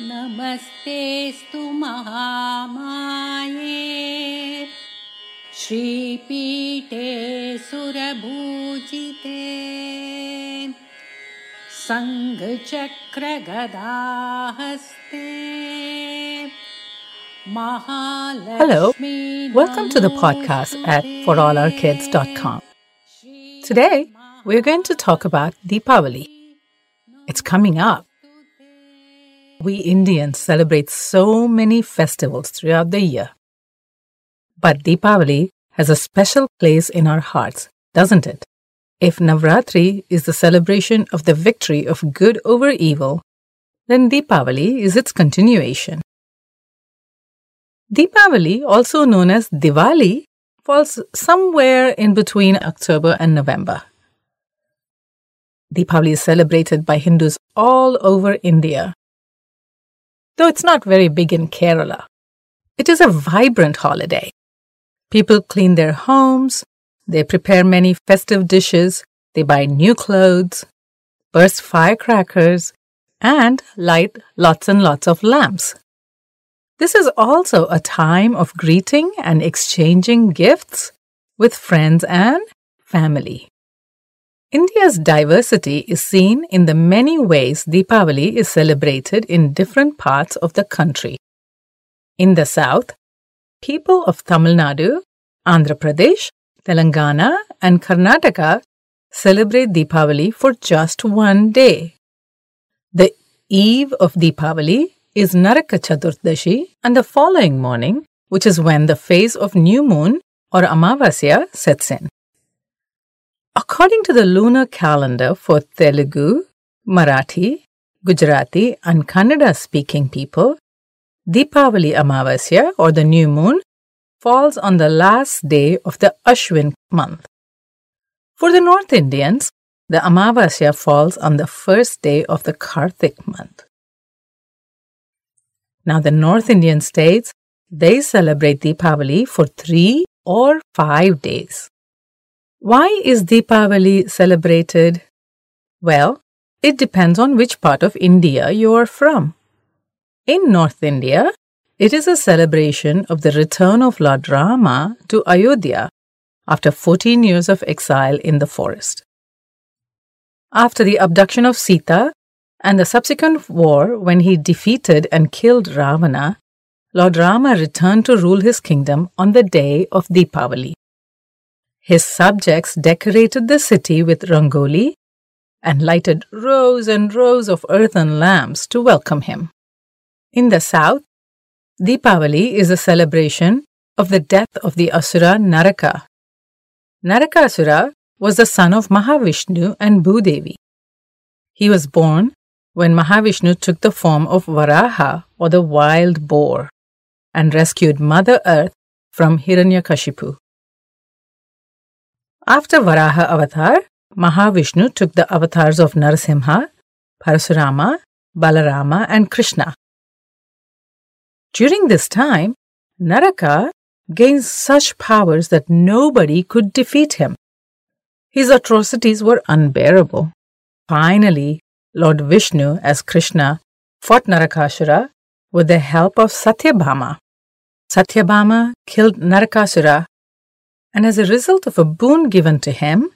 नमस्तेऽस्तु महामाये श्रीपीठे सुरभूजिते सङ्घचक्रगदाहस्ते Hello, welcome to the podcast at forallourkids.com. Today, we're going to talk about Deepavali. It's coming up. We Indians celebrate so many festivals throughout the year. But Deepavali has a special place in our hearts, doesn't it? If Navratri is the celebration of the victory of good over evil, then Deepavali is its continuation. Deepavali, also known as Diwali, falls somewhere in between October and November. Deepavali is celebrated by Hindus all over India. Though it's not very big in Kerala, it is a vibrant holiday. People clean their homes, they prepare many festive dishes, they buy new clothes, burst firecrackers, and light lots and lots of lamps. This is also a time of greeting and exchanging gifts with friends and family. India's diversity is seen in the many ways Deepavali is celebrated in different parts of the country. In the south, people of Tamil Nadu, Andhra Pradesh, Telangana, and Karnataka celebrate Deepavali for just one day. The eve of Deepavali is Naraka Chaturdashi, and the following morning, which is when the phase of new moon or Amavasya sets in. According to the lunar calendar for Telugu, Marathi, Gujarati, and Kannada speaking people, Deepavali Amavasya or the new moon falls on the last day of the Ashwin month. For the North Indians, the Amavasya falls on the first day of the Karthik month. Now, the North Indian states, they celebrate Deepavali for three or five days. Why is Deepavali celebrated? Well, it depends on which part of India you are from. In North India, it is a celebration of the return of Lord Rama to Ayodhya after 14 years of exile in the forest. After the abduction of Sita and the subsequent war when he defeated and killed Ravana, Lord Rama returned to rule his kingdom on the day of Deepavali. His subjects decorated the city with rangoli and lighted rows and rows of earthen lamps to welcome him. In the south, Deepavali is a celebration of the death of the Asura Naraka. Naraka Narakasura was the son of Mahavishnu and Bhudevi. He was born when Mahavishnu took the form of Varaha or the wild boar and rescued Mother Earth from Hiranyakashipu. After Varaha avatar, Mahavishnu took the avatars of Narasimha, Parasurama, Balarama, and Krishna. During this time, Naraka gained such powers that nobody could defeat him. His atrocities were unbearable. Finally, Lord Vishnu, as Krishna, fought Narakasura with the help of Satyabhama. Satyabhama killed Narakasura and as a result of a boon given to him,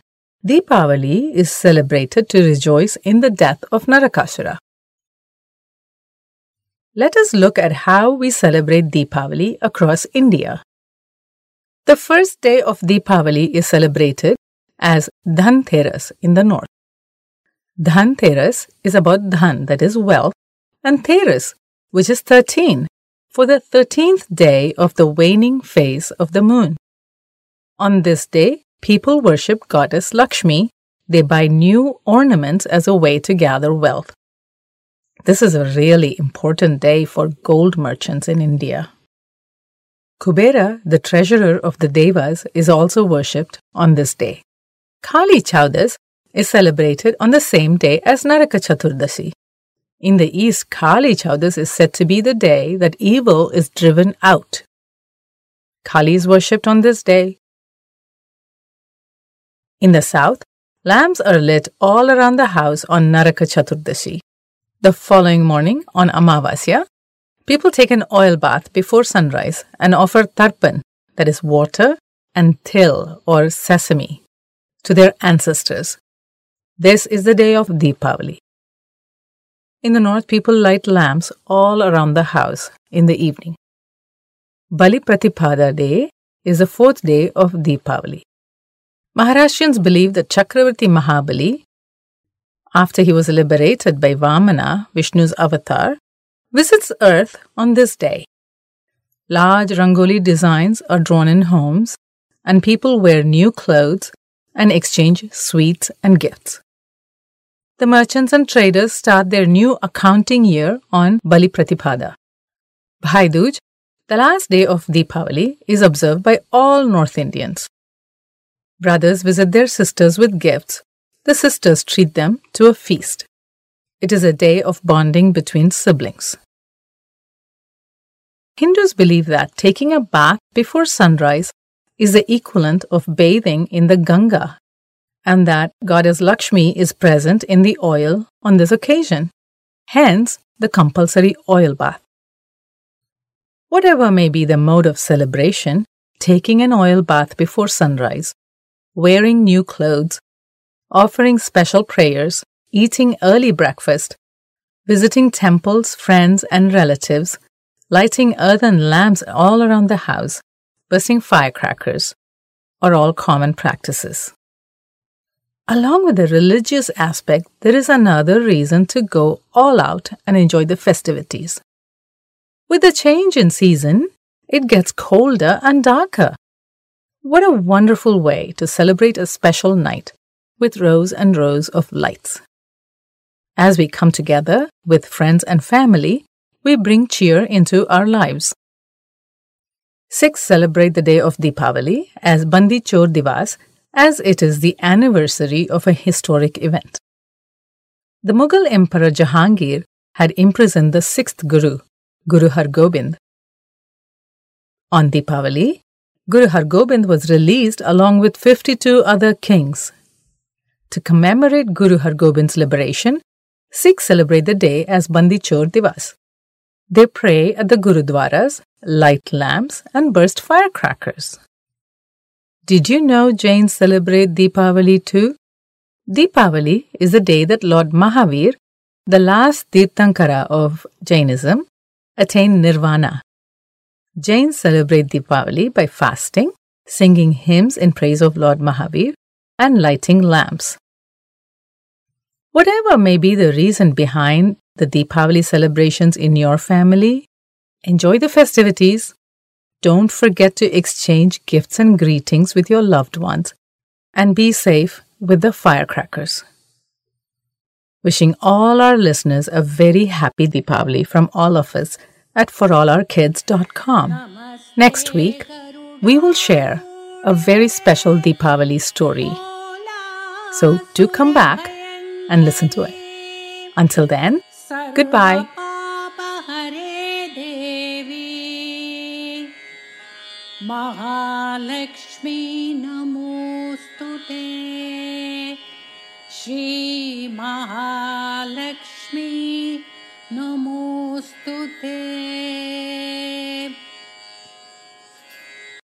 Deepavali is celebrated to rejoice in the death of Narakasura. Let us look at how we celebrate Deepavali across India. The first day of Deepavali is celebrated as Dhanteras in the north. Dhanteras is about dhan, that is wealth, and Teras, which is 13, for the 13th day of the waning phase of the moon. On this day, people worship goddess Lakshmi. They buy new ornaments as a way to gather wealth. This is a really important day for gold merchants in India. Kubera, the treasurer of the Devas, is also worshipped on this day. Kali Chaudas is celebrated on the same day as Naraka Chaturdashi. In the East, Kali Chaudas is said to be the day that evil is driven out. Kali is worshipped on this day. In the south, lamps are lit all around the house on Naraka Chaturdashi. The following morning, on Amavasya, people take an oil bath before sunrise and offer tarpan, that is water, and til or sesame, to their ancestors. This is the day of Deepavali. In the north, people light lamps all around the house in the evening. Bali Pratipada Day is the fourth day of Deepavali. Maharashtrians believe that Chakravarti Mahabali, after he was liberated by Vamana, Vishnu's avatar, visits earth on this day. Large rangoli designs are drawn in homes, and people wear new clothes and exchange sweets and gifts the merchants and traders start their new accounting year on Bali Pratipada. Bhai the last day of Deepavali, is observed by all North Indians. Brothers visit their sisters with gifts. The sisters treat them to a feast. It is a day of bonding between siblings. Hindus believe that taking a bath before sunrise is the equivalent of bathing in the Ganga and that Goddess Lakshmi is present in the oil on this occasion. Hence, the compulsory oil bath. Whatever may be the mode of celebration, taking an oil bath before sunrise, wearing new clothes, offering special prayers, eating early breakfast, visiting temples, friends, and relatives, lighting earthen lamps all around the house, bursting firecrackers, are all common practices. Along with the religious aspect, there is another reason to go all out and enjoy the festivities. With the change in season, it gets colder and darker. What a wonderful way to celebrate a special night with rows and rows of lights. As we come together with friends and family, we bring cheer into our lives. Sikhs celebrate the day of Deepavali as Bandi Chor Divas as it is the anniversary of a historic event. The Mughal Emperor Jahangir had imprisoned the sixth Guru, Guru Har Gobind. On Deepavali, Guru Har Gobind was released along with 52 other kings. To commemorate Guru Har Gobind's liberation, Sikhs celebrate the day as Bandi Chor Divas. They pray at the Gurudwaras, light lamps, and burst firecrackers. Did you know Jains celebrate Deepavali too? Deepavali is the day that Lord Mahavir, the last Tirthankara of Jainism, attained nirvana. Jains celebrate Deepavali by fasting, singing hymns in praise of Lord Mahavir, and lighting lamps. Whatever may be the reason behind the Deepavali celebrations in your family, enjoy the festivities don't forget to exchange gifts and greetings with your loved ones and be safe with the firecrackers. Wishing all our listeners a very happy Deepavali from all of us at forallourkids.com. Next week, we will share a very special Deepavali story. So do come back and listen to it. Until then, goodbye. Mahalakshmi नमोऽस्तु ते श्रीमहालक्ष्मी नमोऽस्तु ते।